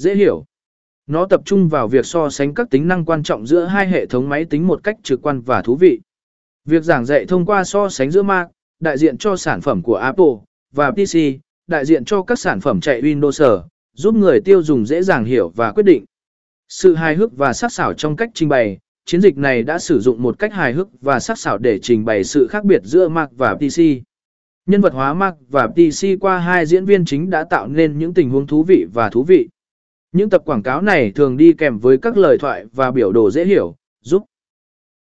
dễ hiểu. Nó tập trung vào việc so sánh các tính năng quan trọng giữa hai hệ thống máy tính một cách trực quan và thú vị. Việc giảng dạy thông qua so sánh giữa Mac, đại diện cho sản phẩm của Apple, và PC, đại diện cho các sản phẩm chạy Windows, giúp người tiêu dùng dễ dàng hiểu và quyết định. Sự hài hước và sắc sảo trong cách trình bày, chiến dịch này đã sử dụng một cách hài hước và sắc sảo để trình bày sự khác biệt giữa Mac và PC. Nhân vật hóa Mac và PC qua hai diễn viên chính đã tạo nên những tình huống thú vị và thú vị. Những tập quảng cáo này thường đi kèm với các lời thoại và biểu đồ dễ hiểu, giúp